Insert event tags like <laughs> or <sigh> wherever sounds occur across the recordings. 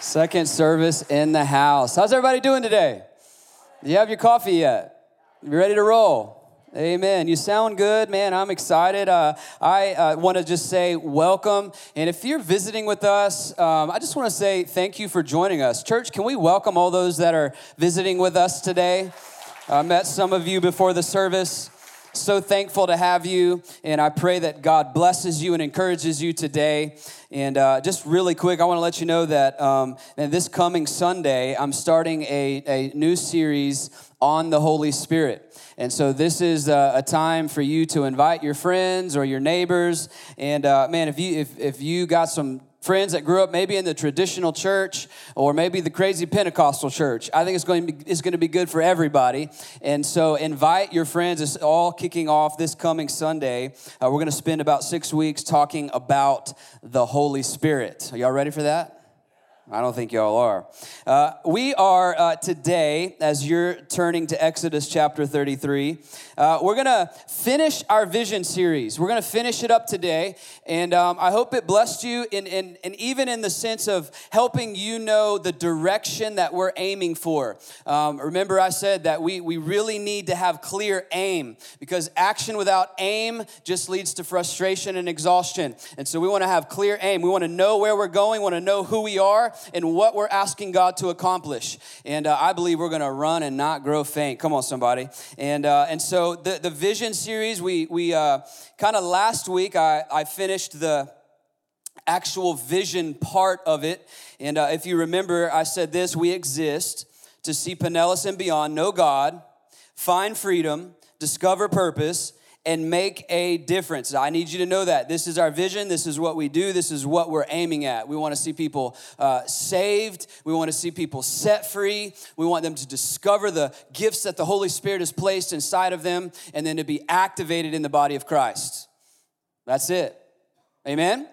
Second service in the house. How's everybody doing today? Do you have your coffee yet? You ready to roll? Amen. You sound good, man. I'm excited. Uh, I uh, want to just say welcome. And if you're visiting with us, um, I just want to say thank you for joining us. Church, can we welcome all those that are visiting with us today? I met some of you before the service. So thankful to have you, and I pray that God blesses you and encourages you today. And uh, just really quick, I want to let you know that um, this coming Sunday, I'm starting a, a new series on the Holy Spirit. And so this is a, a, time for you to invite your friends or your neighbors. And uh, man, if you if, if you got some friends that grew up maybe in the traditional church or maybe the crazy Pentecostal church. I think it's going to be, it's going to be good for everybody. And so invite your friends. It's all kicking off this coming Sunday. Uh, we're going to spend about six weeks talking about the Holy Spirit. Are y'all ready for that? I don't think y'all are. Uh, we are uh, today, as you're turning to Exodus chapter 33, uh, we're going to finish our vision series. We're going to finish it up today. And um, I hope it blessed you, in, in, and even in the sense of helping you know the direction that we're aiming for. Um, remember, I said that we, we really need to have clear aim because action without aim just leads to frustration and exhaustion. And so we want to have clear aim. We want to know where we're going, want to know who we are and what we're asking God to accomplish. And uh, I believe we're going to run and not grow faint. Come on, somebody. And uh, and so the the vision series, we we uh, kind of last week I I finished the actual vision part of it. And uh, if you remember, I said this: we exist to see Pinellas and beyond, know God, find freedom, discover purpose and make a difference. I need you to know that. This is our vision. This is what we do. This is what we're aiming at. We want to see people uh, saved. We want to see people set free. We want them to discover the gifts that the Holy Spirit has placed inside of them and then to be activated in the body of Christ. That's it. Amen?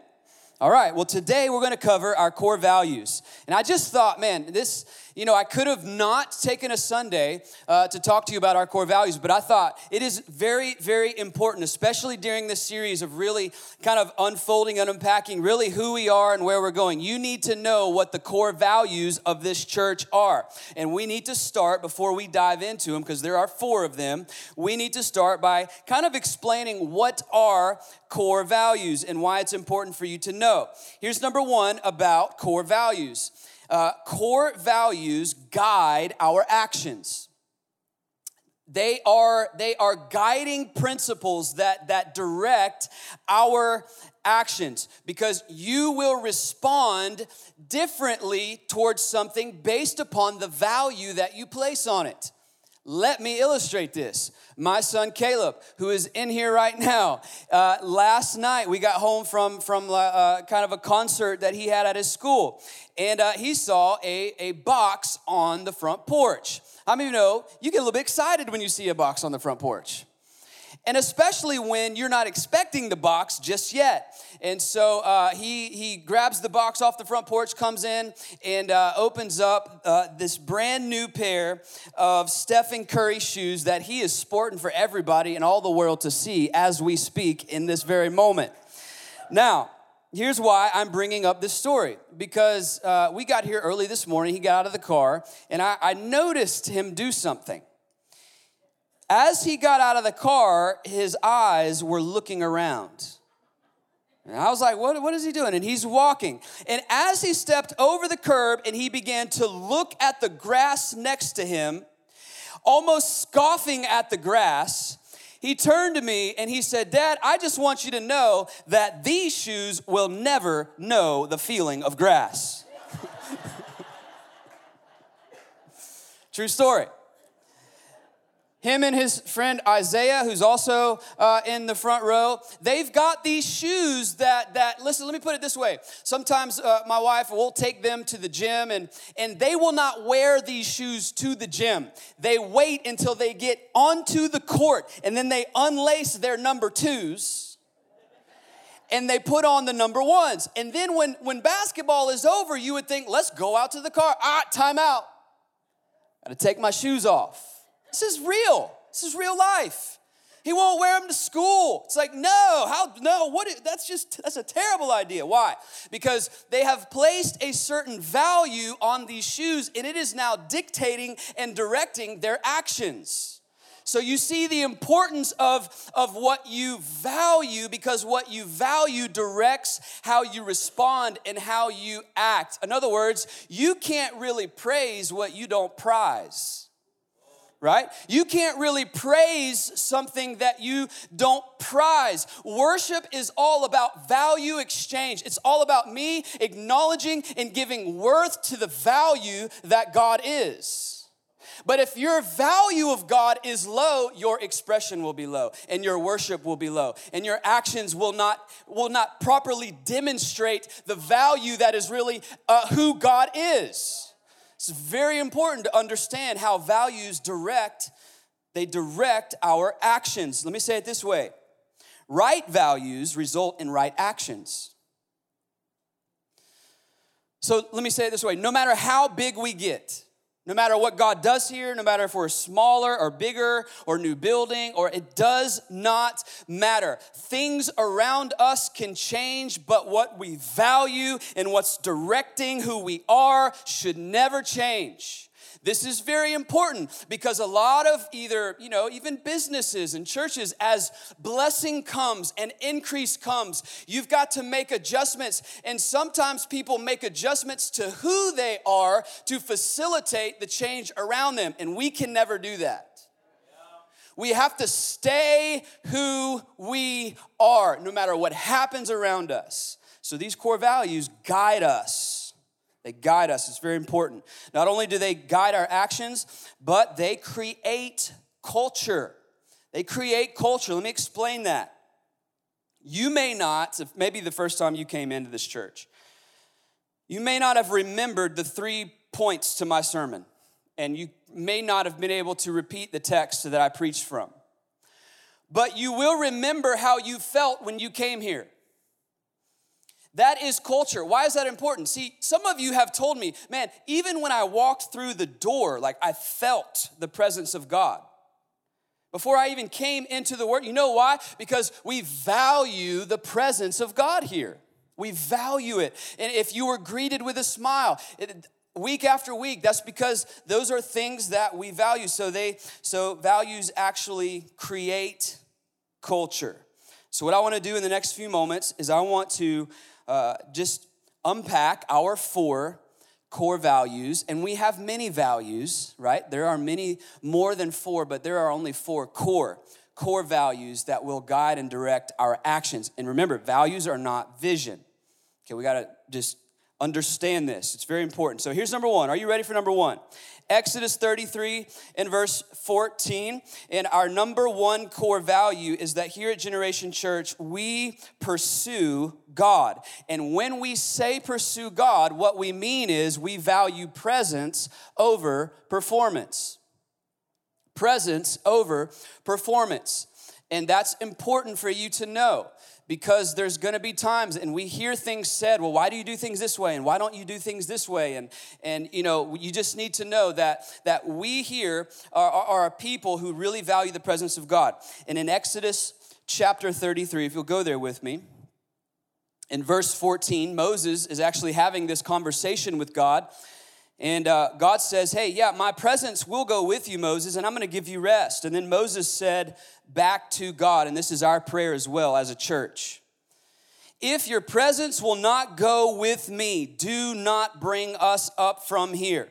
All right, well, today we're going to cover our core values. And I just thought, man, this you know, I could have not taken a Sunday uh, to talk to you about our core values, but I thought it is very, very important, especially during this series of really kind of unfolding and unpacking really who we are and where we're going. You need to know what the core values of this church are. And we need to start before we dive into them, because there are four of them. We need to start by kind of explaining what are core values and why it's important for you to know. Here's number one about core values uh, core values guide our actions. They are, they are guiding principles that, that direct our actions because you will respond differently towards something based upon the value that you place on it. Let me illustrate this. My son Caleb, who is in here right now, uh, last night we got home from, from uh, kind of a concert that he had at his school, and uh, he saw a, a box on the front porch. How many of you know you get a little bit excited when you see a box on the front porch? And especially when you're not expecting the box just yet. And so uh, he he grabs the box off the front porch, comes in, and uh, opens up uh, this brand new pair of Stephen Curry shoes that he is sporting for everybody in all the world to see as we speak in this very moment. Now. Here's why I'm bringing up this story because uh, we got here early this morning. He got out of the car, and I, I noticed him do something. As he got out of the car, his eyes were looking around. And I was like, what, what is he doing? And he's walking. And as he stepped over the curb and he began to look at the grass next to him, almost scoffing at the grass, he turned to me and he said, Dad, I just want you to know that these shoes will never know the feeling of grass. <laughs> True story him and his friend isaiah who's also uh, in the front row they've got these shoes that that listen let me put it this way. Sometimes uh, my wife will take them to the gym and and they will not wear these shoes to the gym. They wait until they get onto the court and then they unlace their number twos and they put on the number ones. And then when when basketball is over you would think let's go out to the car. Ah time out. Gotta take my shoes off this is real. This is real life. He won't wear them to school. It's like, no, how, no, what, that's just, that's a terrible idea. Why? Because they have placed a certain value on these shoes and it is now dictating and directing their actions. So you see the importance of, of what you value because what you value directs how you respond and how you act. In other words, you can't really praise what you don't prize right? You can't really praise something that you don't prize. Worship is all about value exchange. It's all about me acknowledging and giving worth to the value that God is. But if your value of God is low, your expression will be low and your worship will be low and your actions will not will not properly demonstrate the value that is really uh, who God is. It's very important to understand how values direct they direct our actions. Let me say it this way. Right values result in right actions. So let me say it this way no matter how big we get, no matter what God does here, no matter if we're smaller or bigger or new building, or it does not matter. Things around us can change, but what we value and what's directing who we are should never change. This is very important because a lot of either, you know, even businesses and churches, as blessing comes and increase comes, you've got to make adjustments. And sometimes people make adjustments to who they are to facilitate the change around them. And we can never do that. We have to stay who we are, no matter what happens around us. So these core values guide us they guide us. It's very important. Not only do they guide our actions, but they create culture. They create culture. Let me explain that. You may not, maybe the first time you came into this church, you may not have remembered the three points to my sermon, and you may not have been able to repeat the text that I preached from. But you will remember how you felt when you came here. That is culture. Why is that important? See, some of you have told me, man, even when I walked through the door, like I felt the presence of God. Before I even came into the word, you know why? Because we value the presence of God here. We value it. And if you were greeted with a smile, it, week after week, that's because those are things that we value. So they so values actually create culture. So what I want to do in the next few moments is I want to uh, just unpack our four core values, and we have many values, right? There are many more than four, but there are only four core core values that will guide and direct our actions. And remember, values are not vision. Okay, we got to just understand this. It's very important. So here's number 1. Are you ready for number 1? Exodus 33 and verse 14. And our number one core value is that here at Generation Church, we pursue God. And when we say pursue God, what we mean is we value presence over performance. Presence over performance. And that's important for you to know because there's going to be times and we hear things said well why do you do things this way? And why don't you do things this way? And and you know you just need to know that that we here are, are a people who really value the presence of god. And in exodus chapter 33 if you'll go there with me in verse 14 moses is actually having this conversation with god and uh, God says, Hey, yeah, my presence will go with you, Moses, and I'm gonna give you rest. And then Moses said back to God, and this is our prayer as well as a church If your presence will not go with me, do not bring us up from here.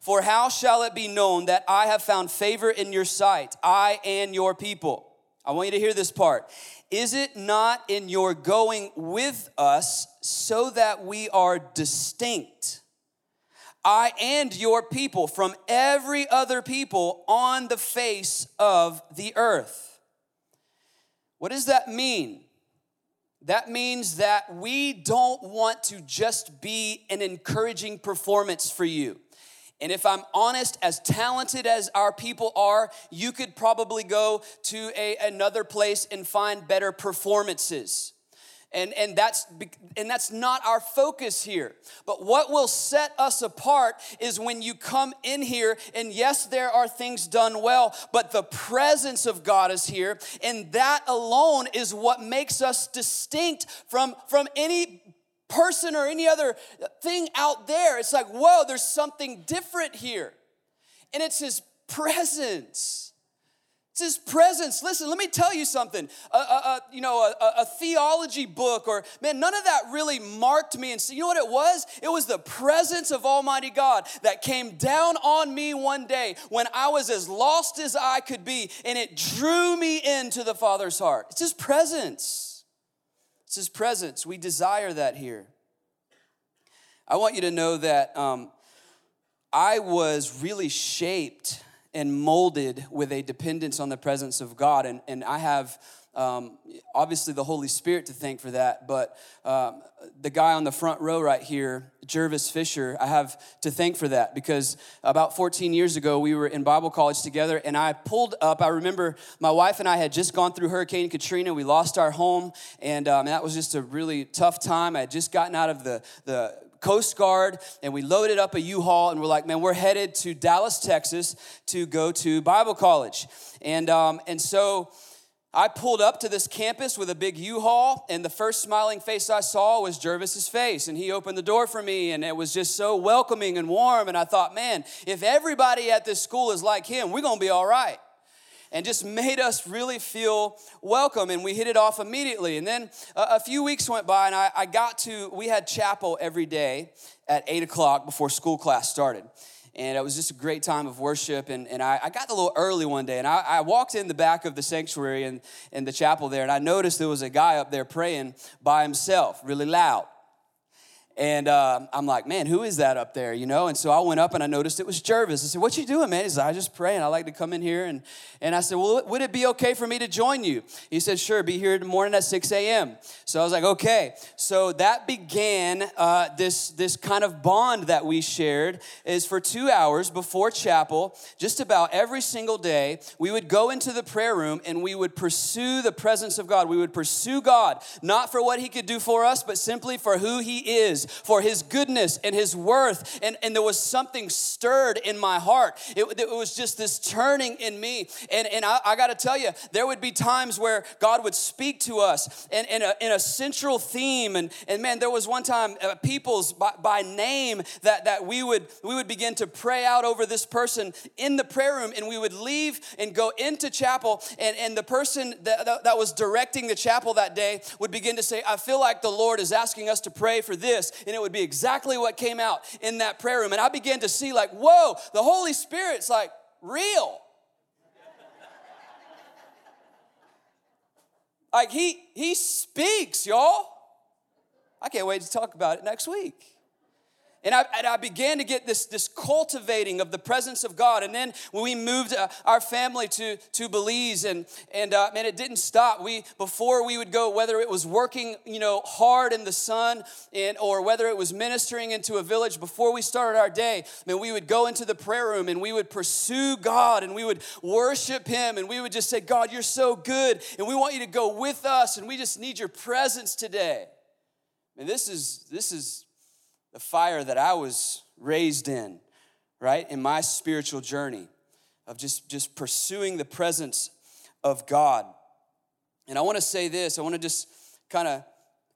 For how shall it be known that I have found favor in your sight, I and your people? I want you to hear this part. Is it not in your going with us so that we are distinct? I and your people from every other people on the face of the earth. What does that mean? That means that we don't want to just be an encouraging performance for you. And if I'm honest, as talented as our people are, you could probably go to a, another place and find better performances. And, and, that's, and that's not our focus here. But what will set us apart is when you come in here, and yes, there are things done well, but the presence of God is here, and that alone is what makes us distinct from, from any person or any other thing out there. It's like, whoa, there's something different here. And it's His presence. It's his presence. Listen, let me tell you something. A, a, a you know, a, a, theology book or man, none of that really marked me. And so, you know what it was? It was the presence of Almighty God that came down on me one day when I was as lost as I could be, and it drew me into the Father's heart. It's His presence. It's His presence. We desire that here. I want you to know that um, I was really shaped and molded with a dependence on the presence of God. And, and I have um, obviously the Holy Spirit to thank for that, but um, the guy on the front row right here, Jervis Fisher, I have to thank for that because about 14 years ago, we were in Bible college together and I pulled up. I remember my wife and I had just gone through Hurricane Katrina. We lost our home, and um, that was just a really tough time. I had just gotten out of the, the Coast Guard, and we loaded up a U-Haul, and we're like, man, we're headed to Dallas, Texas, to go to Bible college, and um, and so. I pulled up to this campus with a big U-Haul, and the first smiling face I saw was Jervis's face, and he opened the door for me, and it was just so welcoming and warm. And I thought, man, if everybody at this school is like him, we're gonna be all right and just made us really feel welcome. And we hit it off immediately. And then a, a few weeks went by, and I, I got to, we had chapel every day at 8 o'clock before school class started and it was just a great time of worship. And, and I, I got a little early one day, and I, I, walked in the back of the sanctuary and in the chapel there, and I noticed there was a guy up there praying by himself, really loud. And uh, I'm like, man, who is that up there? You know? And so I went up and I noticed it was Jervis. I said, what you doing, man? He said, I just pray and I like to come in here. And, and I said, well, would it be okay for me to join you? He said, sure, be here in the morning at 6 a.m. So I was like, okay. So that began uh, this, this kind of bond that we shared is for two hours before chapel, just about every single day, we would go into the prayer room and we would pursue the presence of God. We would pursue God, not for what he could do for us, but simply for who he is for his goodness and his worth. And, and there was something stirred in my heart. It, it was just this turning in me. And, and I, I got to tell you, there would be times where God would speak to us and, in, a, in a central theme. And, and man, there was one time, uh, people's by, by name, that, that we, would, we would begin to pray out over this person in the prayer room. And we would leave and go into chapel. And, and the person that, that, that was directing the chapel that day would begin to say, I feel like the Lord is asking us to pray for this and it would be exactly what came out in that prayer room. And I began to see, like, whoa, the Holy Spirit's like real. like he he speaks, y'all. I can't wait to talk about it next week. And I, and I, began to get this, this cultivating of the presence of God. And then when we moved uh, our family to, to Belize, and, and uh, man, it didn't stop. We, before we would go, whether it was working, you know, hard in the sun, and, or whether it was ministering into a village, before we started our day, man, we would go into the prayer room and we would pursue God and we would worship Him and we would just say, God, you're so good. And we want you to go with us and we just need your presence today. And this is, this is the fire that I was raised in, right? In my spiritual journey of just, just pursuing the presence of God. And I want to say this, I want to just kind of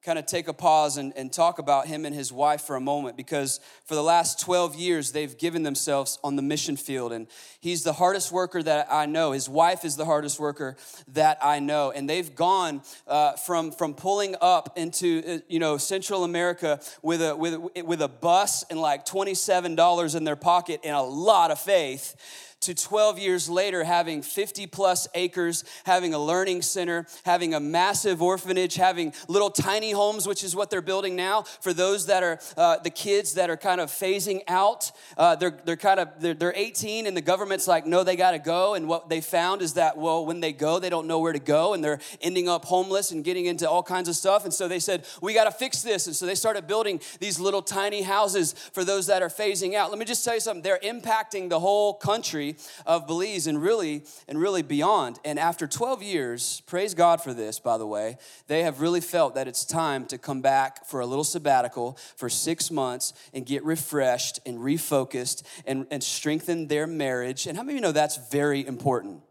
kind of take a pause and, and talk about him and his wife for a moment because for the last 12 years they've given themselves on the mission field and he's the hardest worker that i know. His wife is the hardest worker that i know. And they've gone uh, from from pulling up into uh, you know central america with a with, with a bus and like $27 in their pocket and a lot of faith to 12 years later having 50 plus acres, having a learning center, having a massive orphanage, having little tiny homes, which is what they're building now for those that are uh, the kids that are kind of phasing out. Uh, they're, they're kind of, they're, they're 18 and the government's like, no, they got to go. And what they found is that, well, when they go, they don't know where to go and they're ending up homeless and getting into all kinds of stuff. And so they said, we got to fix this. And so they started building these little tiny houses for those that are phasing out. Let me just tell you something, they're impacting the whole country of Belize and really and really beyond. And after 12 years, praise God for this, by the way, they have really felt that it's time to come back for a little sabbatical for six months and get refreshed and refocused and, and strengthen their marriage. And how many of you know that's very important?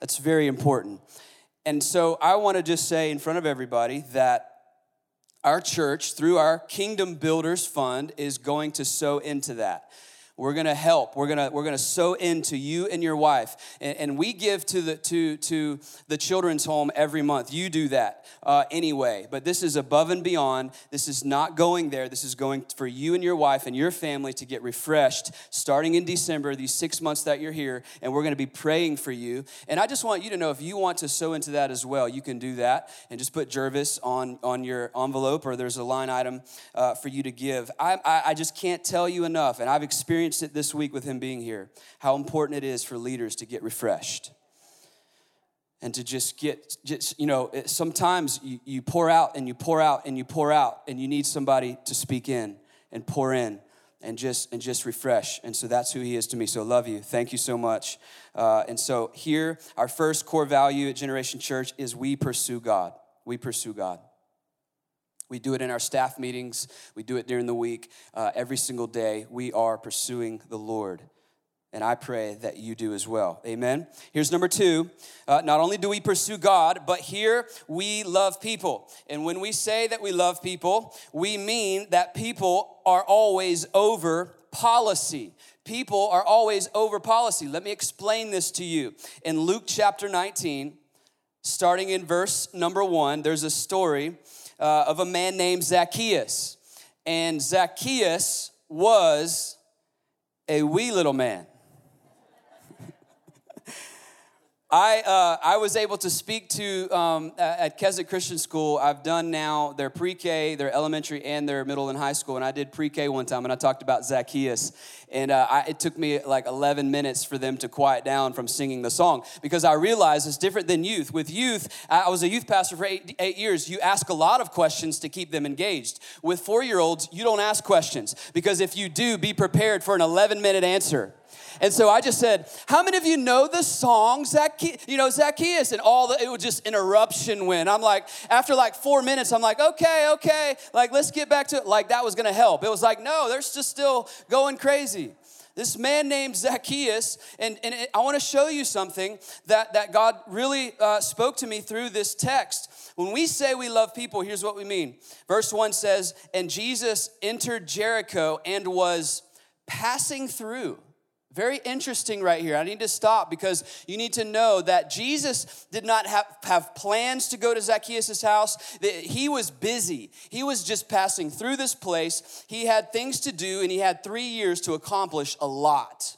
That's very important. And so I want to just say in front of everybody that our church, through our Kingdom Builders Fund, is going to sow into that. We're gonna help. We're gonna we're gonna sow into you and your wife, and, and we give to the to to the children's home every month. You do that uh, anyway, but this is above and beyond. This is not going there. This is going for you and your wife and your family to get refreshed starting in December. These six months that you're here, and we're gonna be praying for you. And I just want you to know if you want to sow into that as well, you can do that and just put Jervis on on your envelope, or there's a line item uh, for you to give. I, I I just can't tell you enough, and I've experienced experienced it this week with him being here, how important it is for leaders to get refreshed and to just get just you know sometimes you, you pour out and you pour out and you pour out and you need somebody to speak in and pour in and just and just refresh. And so that's who he is to me. So love you. Thank you so much. Uh, and so here our first core value at generation church is we pursue god. We pursue god we do it in our staff meetings. We do it during the week. Uh, every single day, we are pursuing the Lord. And I pray that you do as well. Amen. Here's number two. Uh, not only do we pursue God, but here we love people. And when we say that we love people, we mean that people are always over policy. People are always over policy. Let me explain this to you. In Luke chapter 19, starting in verse number one, there's a story uh, of a man named Zacchaeus. And Zacchaeus was a wee little man. I, uh, I was able to speak to um, at Keswick Christian School. I've done now their pre K, their elementary, and their middle and high school. And I did pre K one time and I talked about Zacchaeus. And uh, I, it took me like 11 minutes for them to quiet down from singing the song because I realized it's different than youth. With youth, I was a youth pastor for eight, eight years. You ask a lot of questions to keep them engaged. With four year olds, you don't ask questions because if you do, be prepared for an 11 minute answer. And so I just said, How many of you know the song Zacchaeus? You know, Zacchaeus? And all the, it was just interruption when I'm like, after like four minutes, I'm like, okay, okay, like let's get back to it. Like that was gonna help. It was like, no, they're just still going crazy this man named Zacchaeus, and, and I want to show you something that, that God really uh, spoke to me through this text. When we say we love people, here's what we mean. Verse 1 says, And Jesus entered Jericho and was passing through. Very interesting right here. I need to stop because you need to know that Jesus did not have, have plans to go to Zacchaeus' house. He was busy. He was just passing through this place. He had things to do and he had three years to accomplish a lot.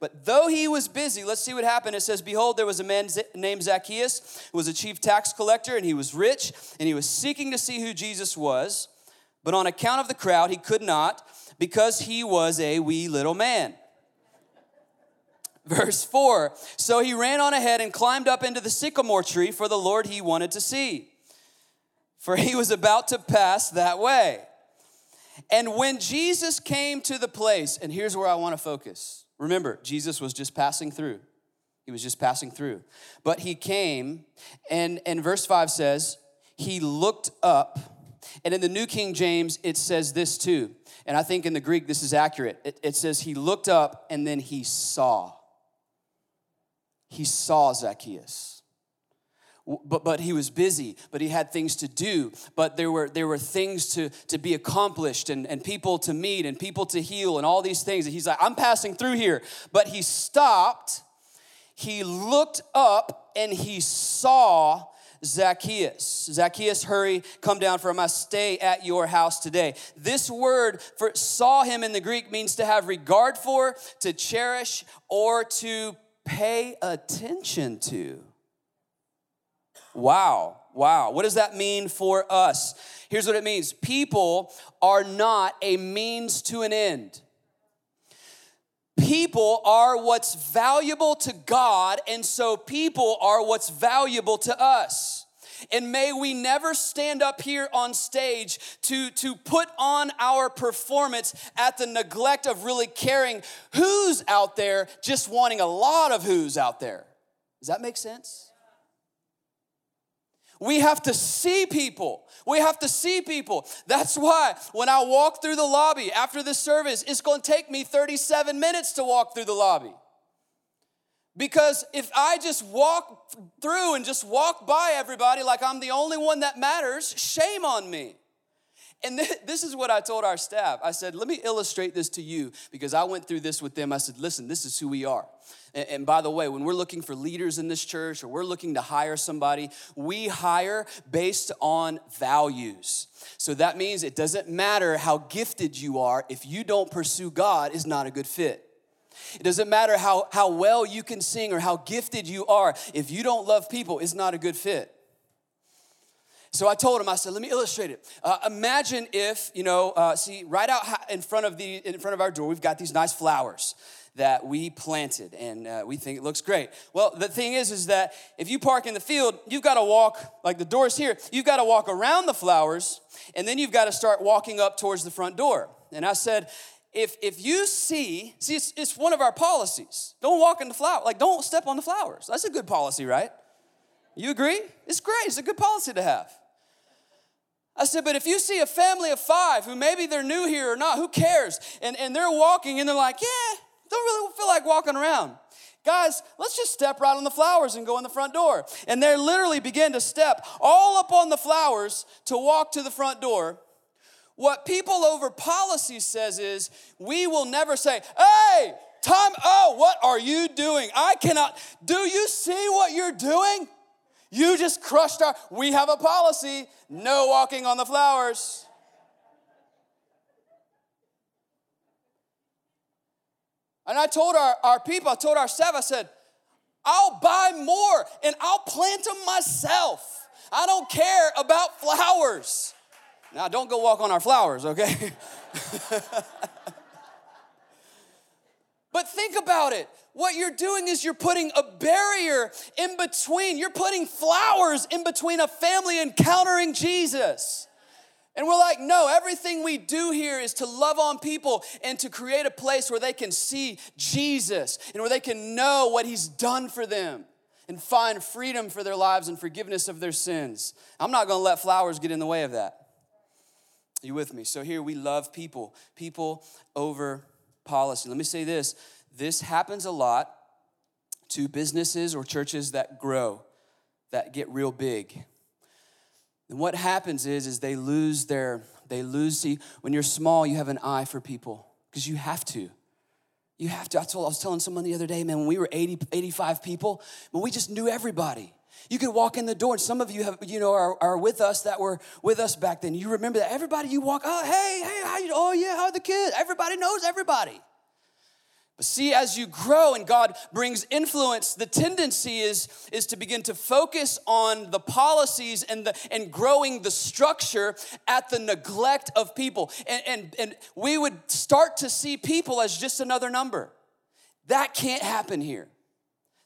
But though he was busy, let's see what happened. It says, Behold, there was a man named Zacchaeus who was a chief tax collector, and he was rich, and he was seeking to see who Jesus was. But on account of the crowd, he could not, because he was a wee little man. Verse 4 So he ran on ahead and climbed up into the sycamore tree for the Lord he wanted to see, for he was about to pass that way. And when Jesus came to the place, and here's where I want to focus. Remember, Jesus was just passing through. He was just passing through. But he came, and, and verse 5 says, He looked up. And in the New King James, it says this too. And I think in the Greek, this is accurate. It, it says, He looked up and then he saw he saw Zacchaeus. But, but he was busy, but he had things to do. But there were, there were things to, to be accomplished and, and people to meet and people to heal and all these things. And he's like, I'm passing through here. But he stopped, he looked up, and he saw Zacchaeus. Zacchaeus, hurry, come down, for I must stay at your house today. This word for saw him in the Greek means to have regard for, to cherish, or to pay attention to. Wow, wow. What does that mean for us? Here's what it means people are not a means to an end. People are what's valuable to God, and so people are what's valuable to us. And may we never stand up here on stage to, to put on our performance at the neglect of really caring who's out there, just wanting a lot of who's out there. Does that make sense? We have to see people. We have to see people. That's why when I walk through the lobby after the service, it's going to take me 37 minutes to walk through the lobby. Because if I just walk through and just walk by everybody like I'm the only one that matters, shame on me. And this is what I told our staff. I said, let me illustrate this to you because I went through this with them. I said, listen, this is who we are. And by the way, when we're looking for leaders in this church or we're looking to hire somebody, we hire based on values. So that means it doesn't matter how gifted you are, if you don't pursue God, is not a good fit. It doesn't matter how, how well you can sing or how gifted you are. If you don't love people, it's not a good fit. So I told him, I said, let me illustrate it. Uh, imagine if, you know, uh, see, right out in front of the in front of our door, we've got these nice flowers that we planted, and uh, we think it looks great. Well, the thing is, is that if you park in the field, you've got to walk like the door's here. You've got to walk around the flowers, and then you've got to start walking up towards the front door. And I said, if if you see, see, it's, it's one of our policies. Don't walk in the flower, like don't step on the flowers. That's a good policy, right? You agree? It's great. It's a good policy to have. I said, but if you see a family of five who maybe they're new here or not, who cares? And, and they're walking and they're like, yeah, don't really feel like walking around. Guys, let's just step right on the flowers and go in the front door. And they literally begin to step all up on the flowers to walk to the front door. What people over policy says is, we will never say, hey, time, oh, what are you doing? I cannot, do you see what you're doing? You just crushed our, we have a policy, no walking on the flowers. And I told our, our people, I told our staff, I said, I'll buy more and I'll plant them myself. I don't care about flowers. Now, don't go walk on our flowers, okay? but think about it. What you're doing is you're putting a barrier in between, you're putting flowers in between a family encountering Jesus. And we're like, no, everything we do here is to love on people and to create a place where they can see Jesus and where they can know what He's done for them and find freedom for their lives and forgiveness of their sins. I'm not gonna let flowers get in the way of that. You with me? So here we love people, people over policy. Let me say this this happens a lot to businesses or churches that grow, that get real big. And what happens is, is they lose their, they lose, see, when you're small, you have an eye for people because you have to. You have to. I, told, I was telling someone the other day, man, when we were 80, 85 people, but we just knew everybody. You could walk in the door, and some of you have, you know, are, are with us that were with us back then. You remember that everybody you walk, oh, hey, hey, how you, oh yeah, how are the kids? Everybody knows everybody. But see, as you grow and God brings influence, the tendency is, is to begin to focus on the policies and, the, and growing the structure at the neglect of people. And, and, and we would start to see people as just another number. That can't happen here.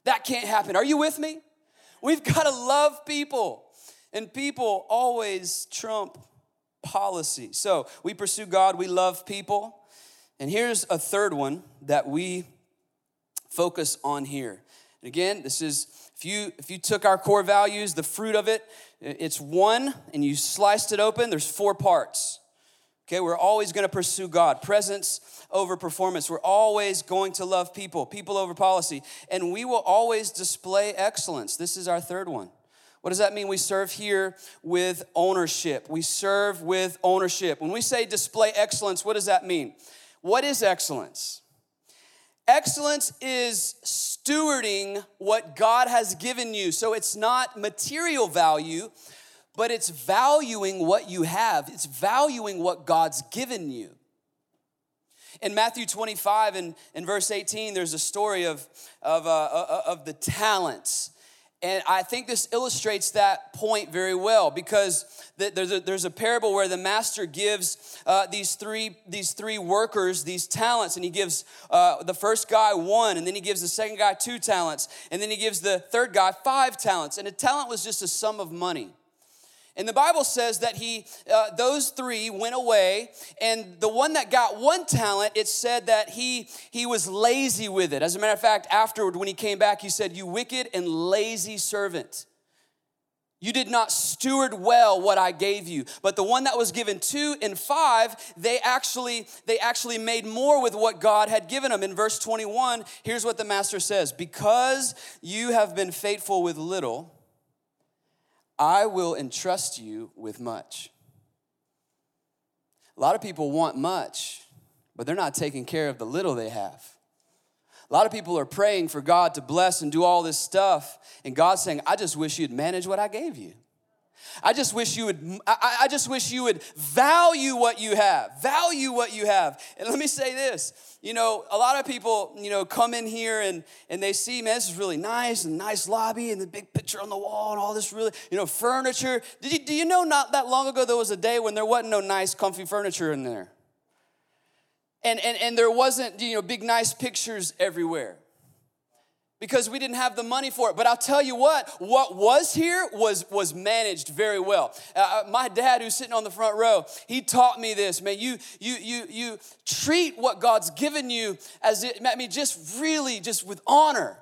That can't happen. Are you with me? We've got to love people, and people always trump policy. So we pursue God, we love people. And here's a third one that we focus on here. And again, this is if you if you took our core values, the fruit of it, it's one and you sliced it open, there's four parts. Okay, we're always going to pursue God. Presence over performance. We're always going to love people, people over policy. And we will always display excellence. This is our third one. What does that mean? We serve here with ownership. We serve with ownership. When we say display excellence, what does that mean? What is excellence? Excellence is stewarding what God has given you. So it's not material value, but it's valuing what you have, it's valuing what God's given you. In Matthew 25 and in verse 18, there's a story of, of, uh, uh of the talents and I think this illustrates that point very well because there's a, there's a parable where the master gives uh, these, three, these three workers these talents, and he gives uh, the first guy one, and then he gives the second guy two talents, and then he gives the third guy five talents. And a talent was just a sum of money. And the Bible says that he, uh, those three went away, and the one that got one talent, it said that he he was lazy with it. As a matter of fact, afterward, when he came back, he said, "You wicked and lazy servant." You did not steward well what I gave you. But the one that was given two and five, they actually they actually made more with what God had given them. In verse 21, here's what the master says: Because you have been faithful with little, I will entrust you with much. A lot of people want much, but they're not taking care of the little they have. A lot of people are praying for God to bless and do all this stuff, and God's saying, I just wish you'd manage what I gave you. I just wish you would, I, I just wish you would value what you have. Value what you have. And let me say this. You know, a lot of people, you know, come in here and, and they see, man, this is really nice and nice lobby and the big picture on the wall and all this really, you know, furniture. Did you, do you know not that long ago there was a day when there wasn't no nice, comfy furniture in there? And, and, and there wasn't, you know, big, nice pictures everywhere because we didn't have the money for it. But I'll tell you what, what was here was, was managed very well. Uh, uh, my dad, who's sitting on the front row, he taught me this, man. You, you, you, you treat what God's given you as it, I mean, just really, just with honor.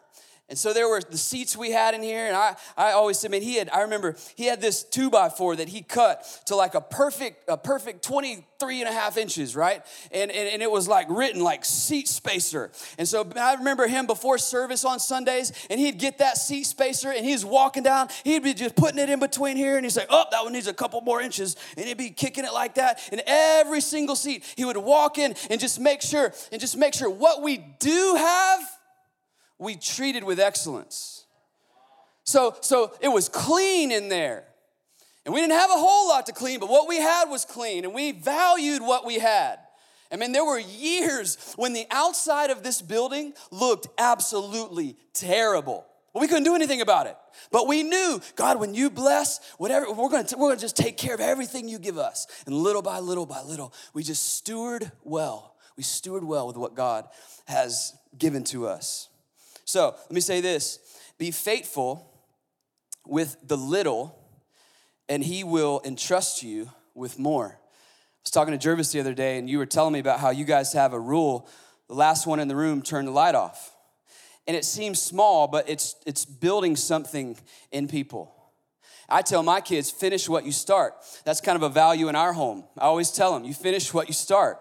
And so there were the seats we had in here, and I, I always said, man, he had, I remember he had this two by four that he cut to like a perfect, a perfect 23 and a half inches, right? And, and, and it was like written like seat spacer. And so I remember him before service on Sundays, and he'd get that seat spacer and he's walking down, he'd be just putting it in between here, and he's like, oh, that one needs a couple more inches, and he'd be kicking it like that. And every single seat, he would walk in and just make sure, and just make sure what we do have we treated with excellence. So, so it was clean in there. And we didn't have a whole lot to clean, but what we had was clean, and we valued what we had. I mean, there were years when the outside of this building looked absolutely terrible. Well, we couldn't do anything about it. But we knew, God, when you bless, whatever, we're gonna, we're gonna just take care of everything you give us. And little by little by little, we just steward well. We steward well with what God has given to us. So let me say this be faithful with the little, and he will entrust you with more. I was talking to Jervis the other day, and you were telling me about how you guys have a rule the last one in the room turn the light off. And it seems small, but it's, it's building something in people. I tell my kids, finish what you start. That's kind of a value in our home. I always tell them, you finish what you start.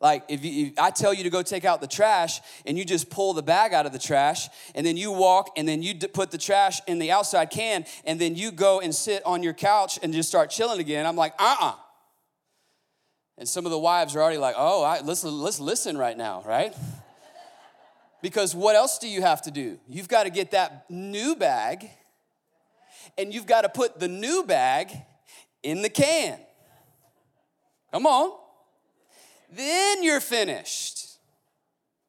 Like if, you, if, I tell you to go take out the trash and you just pull the bag out of the trash and then you walk and then you d- put the trash in the outside can and then you go and sit on your couch and just start chilling again. I'm like, uh-uh. And some of the wives are already like, oh, I, let's, let's listen right now, right? <laughs> because what else do you have to do? You've got to get that new bag and you've got to put the new bag in the can. Come on then you're finished.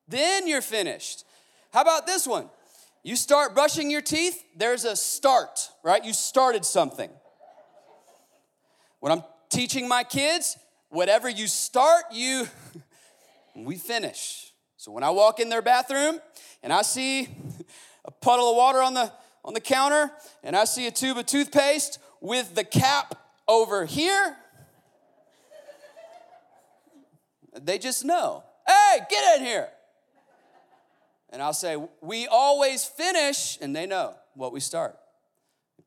Then you're finished. How about this one? You start brushing your teeth, there's a start, right? You started something. When I'm teaching my kids, whatever you start, you <laughs> we finish. So when I walk in their bathroom and I see a puddle of water on the on the counter and I see a tube of toothpaste with the cap over here, they just know. Hey, get in here. And I'll say, we always finish, and they know what we start.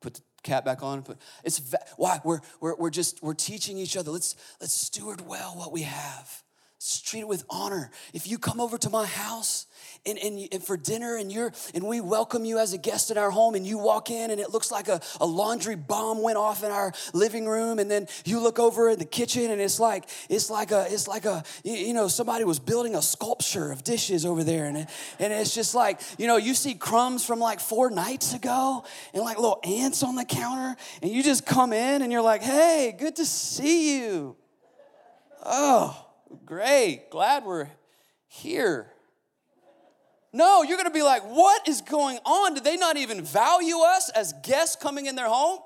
Put the cap back on. Put, it's why we're, we're, we're just we're teaching each other. Let's let's steward well what we have. Treat it with honor. If you come over to my house and, and, and, for dinner and you're and we welcome you as a guest in our home and you walk in and it looks like a, a laundry bomb went off in our living room and then you look over in the kitchen and it's like it's like a it's like a you know somebody was building a sculpture of dishes over there and, it, and it's just like you know you see crumbs from like four nights ago and like little ants on the counter and you just come in and you're like hey good to see you oh great glad we're here no, you're gonna be like, what is going on? Did they not even value us as guests coming in their home?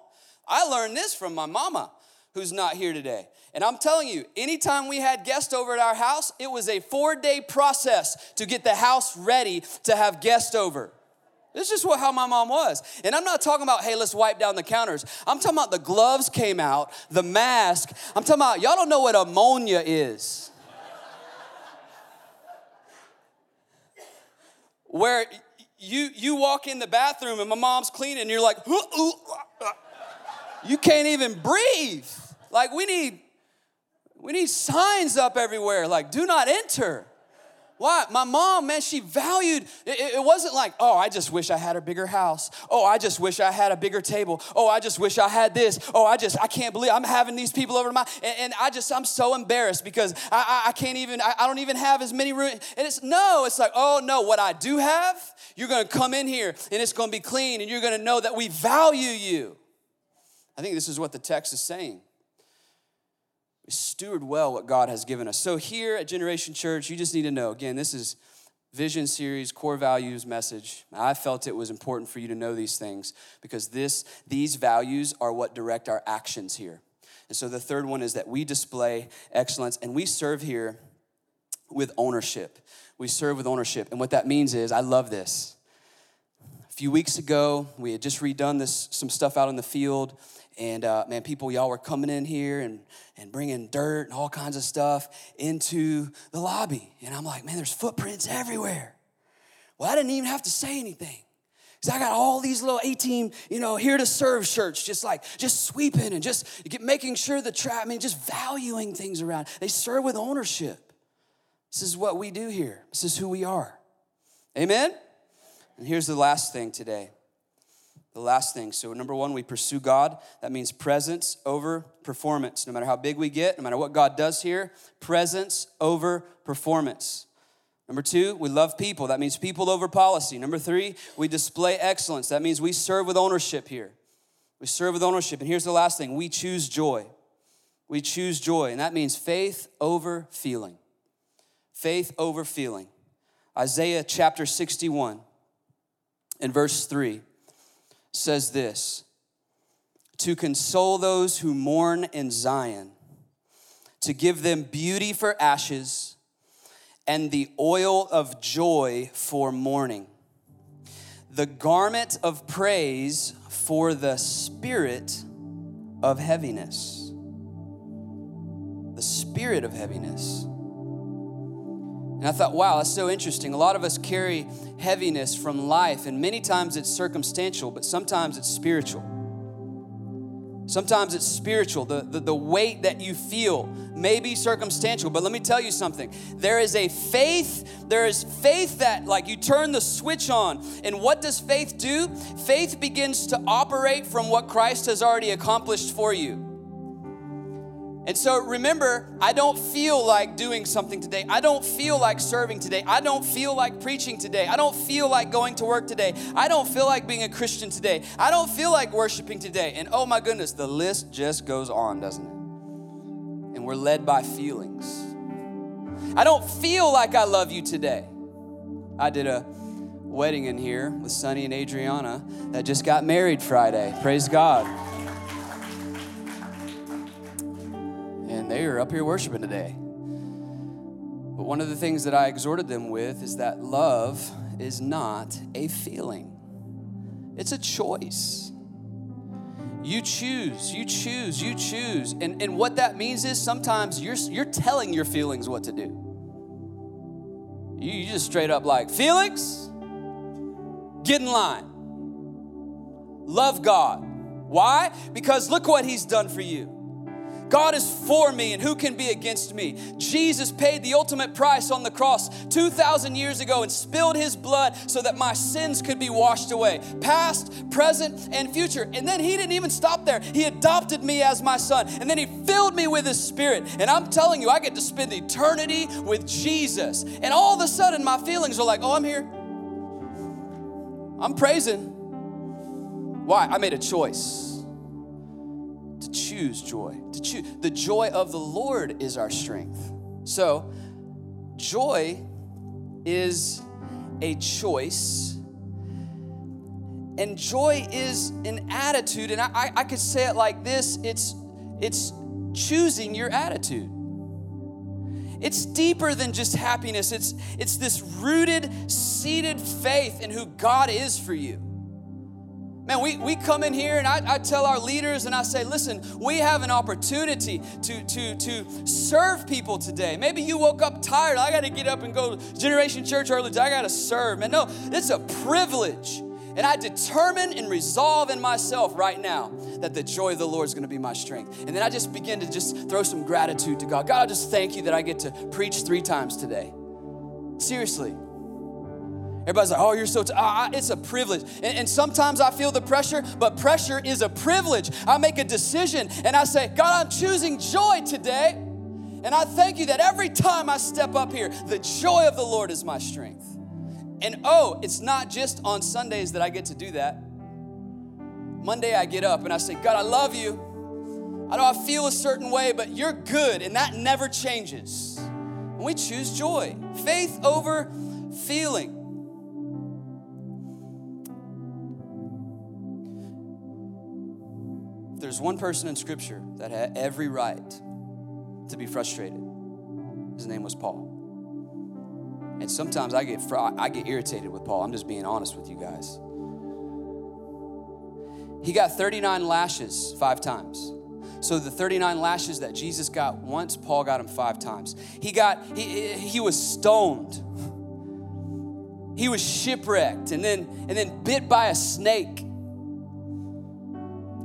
I learned this from my mama, who's not here today. And I'm telling you, anytime we had guests over at our house, it was a four day process to get the house ready to have guests over. This is what, how my mom was. And I'm not talking about, hey, let's wipe down the counters. I'm talking about the gloves came out, the mask. I'm talking about, y'all don't know what ammonia is. Where you, you walk in the bathroom and my mom's cleaning and you're like, ooh, ooh, you can't even breathe. Like we need, we need signs up everywhere, like do not enter. Why? My mom, man, she valued, it, it, wasn't like, oh, I just wish I had a bigger house. Oh, I just wish I had a bigger table. Oh, I just wish I had this. Oh, I just, I can't believe I'm having these people over to my, and, and I just, I'm so embarrassed because I, I, I can't even, I, I, don't even have as many rooms. And it's, no, it's like, oh no, what I do have, you're gonna come in here and it's gonna be clean and you're gonna know that we value you. I think this is what the text is saying. We steward well what God has given us. So here at Generation Church, you just need to know again, this is vision series core values message. I felt it was important for you to know these things because this these values are what direct our actions here. And so the third one is that we display excellence and we serve here with ownership. We serve with ownership. And what that means is i love this. A few weeks ago we had just redone this some stuff out in the field and uh, man, people, y'all were coming in here and, and bringing dirt and all kinds of stuff into the lobby. And I'm like, man, there's footprints everywhere. Well, I didn't even have to say anything. Because I got all these little 18, you know, here to serve shirts, just like, just sweeping and just making sure the trap, I mean, just valuing things around. They serve with ownership. This is what we do here. This is who we are. Amen? And here's the last thing today the last thing. So, number one, we pursue God. That means presence over performance. No matter how big we get, no matter what God does here, presence over performance. Number two, we love people. That means people over policy. Number three, we display excellence. That means we serve with ownership here. We serve with ownership. And here's the last thing we choose joy. We choose joy. And that means faith over feeling. Faith over feeling. Isaiah chapter 61 and verse 3 says this to console those who mourn in Zion, to give them beauty for ashes and the oil of joy for mourning, the garment of praise for the spirit of heaviness. The spirit of heaviness. And I thought, wow, that's so interesting. A lot of us carry heaviness from life, and many times it's circumstantial, but sometimes it's spiritual. Sometimes it's spiritual. The, the, the, weight that you feel may be circumstantial, but let me tell you something. There is a faith, there is faith that, like, you turn the switch on. And what does faith do? Faith begins to operate from what Christ has already accomplished for you. And so remember, I don't feel like doing something today. I don't feel like serving today. I don't feel like preaching today. I don't feel like going to work today. I don't feel like being a Christian today. I don't feel like worshiping today. And oh my goodness, the list just goes on, doesn't it? And we're led by feelings. I don't feel like I love you today. I did a wedding in here with Sonny and Adriana that just got married Friday. Praise God. They are up here worshiping today. But one of the things that I exhorted them with is that love is not a feeling, it's a choice. You choose, you choose, you choose. And, and what that means is sometimes you're, you're telling your feelings what to do. You, you just straight up like, feelings, get in line. Love God. Why? Because look what He's done for you. God is for me, and who can be against me? Jesus paid the ultimate price on the cross 2,000 years ago and spilled his blood so that my sins could be washed away, past, present, and future. And then he didn't even stop there. He adopted me as my son, and then he filled me with his spirit. And I'm telling you, I get to spend eternity with Jesus. And all of a sudden, my feelings are like, oh, I'm here. I'm praising. Why? I made a choice to choose joy. To choose the joy of the Lord is our strength. So, joy is a choice. And joy is an attitude. And I, I, could say it like this it's, it's choosing your attitude. it's deeper than just happiness. It's, it's this rooted, seated faith in who God is for you. Man, we, we come in here and I, I tell our leaders and I say, listen, we have an opportunity to, to, to serve people today. Maybe you woke up tired. I got to get up and go to Generation Church early. I got to serve. Man, no, it's a privilege. And I determine and resolve in myself right now that the joy of the Lord is going to be my strength. And then I just begin to just throw some gratitude to God. God, I just thank you that I get to preach three times today. Seriously. Everybody's like, oh, you're so, t-. Uh, it's a privilege. And, and, sometimes I feel the pressure, but pressure is a privilege. I make a decision and I say, God, I'm choosing joy today. And I thank you that every time I step up here, the joy of the Lord is my strength. And oh, it's not just on Sundays that I get to do that. Monday I get up and I say, God, I love you. I know I feel a certain way, but you're good, and that never changes. And we choose joy, faith over feeling. There's one person in Scripture that had every right to be frustrated. His name was Paul. And sometimes I get fr- I get irritated with Paul. I'm just being honest with you guys. He got 39 lashes five times. So the 39 lashes that Jesus got once, Paul got him five times. He got he he was stoned. He was shipwrecked and then and then bit by a snake.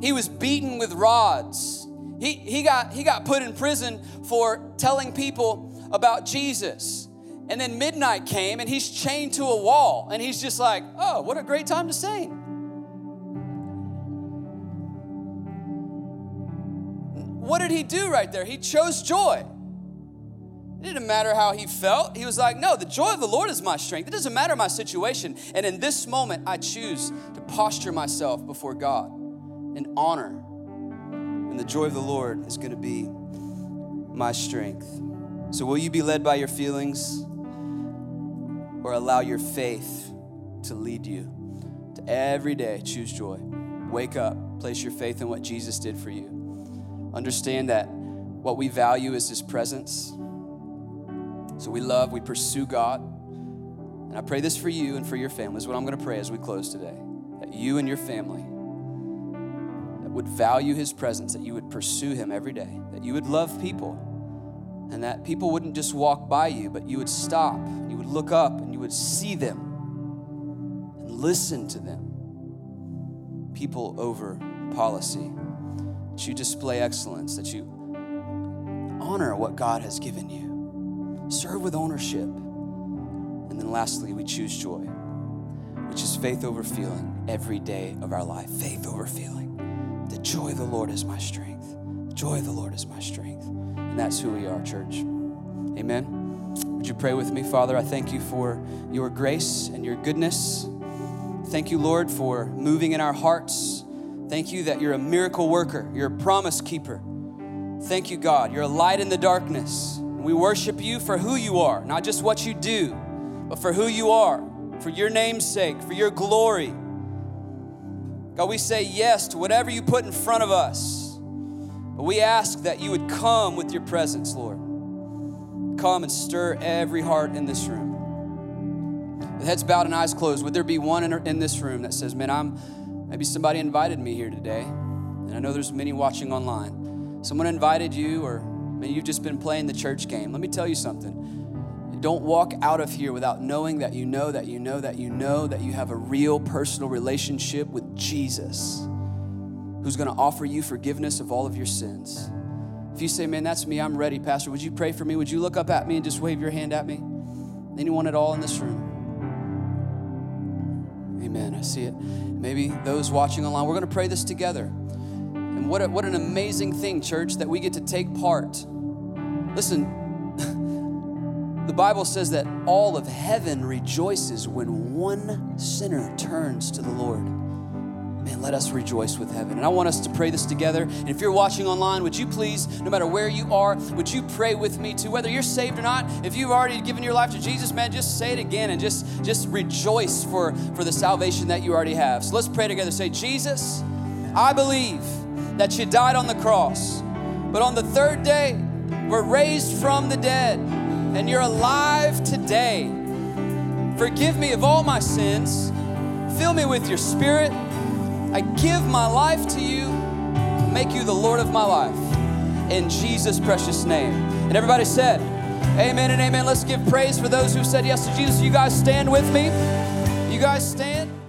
He was beaten with rods. He, he, got, he got put in prison for telling people about Jesus. And then midnight came and he's chained to a wall. And he's just like, oh, what a great time to sing. What did he do right there? He chose joy. It didn't matter how he felt. He was like, No, the joy of the Lord is my strength. It doesn't matter my situation. And in this moment, I choose to posture myself before God and honor. And the joy of the Lord is going to be my strength. So, will you be led by your feelings or allow your faith to lead you to every day choose joy? Wake up, place your faith in what Jesus did for you. Understand that what we value is His presence. So, we love, we pursue God. And I pray this for you and for your is what I'm going to pray as we close today. That you and your family would value his presence, that you would pursue him every day, that you would love people, and that people wouldn't just walk by you, but you would stop, you would look up, and you would see them and listen to them. People over policy, that you display excellence, that you honor what God has given you, serve with ownership. And then lastly, we choose joy, which is faith over feeling every day of our life. Faith over feeling. Joy of the Lord is my strength. The joy of the Lord is my strength. And that's who we are, church. Amen. Would you pray with me, Father? I thank you for your grace and your goodness. Thank you, Lord, for moving in our hearts. Thank you that you're a miracle worker, you're a promise keeper. Thank you, God. You're a light in the darkness. And we worship you for who you are, not just what you do, but for who you are, for your name's sake, for your glory. God, we say yes to whatever you put in front of us. But we ask that you would come with your presence, Lord. Come and stir every heart in this room. With heads bowed and eyes closed, would there be one in, this room that says, Man, I'm maybe somebody invited me here today, and I know there's many watching online. Someone invited you, or maybe you've just been playing the church game. Let me tell you something don't walk out of here without knowing that you know that you know that you know that you have a real personal relationship with Jesus who's going to offer you forgiveness of all of your sins. If you say, Man, that's me, I'm ready, Pastor, would you pray for me? Would you look up at me and just wave your hand at me? Anyone at all in this room? Amen. I see it. Maybe those watching online, we're going to pray this together. And what, a, what an amazing thing, church, that we get to take part. Listen, the Bible says that all of heaven rejoices when one sinner turns to the Lord. Man, let us rejoice with heaven. And I want us to pray this together. And if you're watching online, would you please, no matter where you are, would you pray with me too? Whether you're saved or not, if you've already given your life to Jesus, man, just say it again and just, just rejoice for, for the salvation that you already have. So let's pray together. Say, Jesus, I believe that you died on the cross, but on the third day, were raised from the dead and you're alive today. Forgive me of all my sins. Fill me with your spirit. I give my life to you. Make you the Lord of my life. In Jesus' precious name. And everybody said, Amen and amen. Let's give praise for those who said yes to Jesus. You guys stand with me. You guys stand.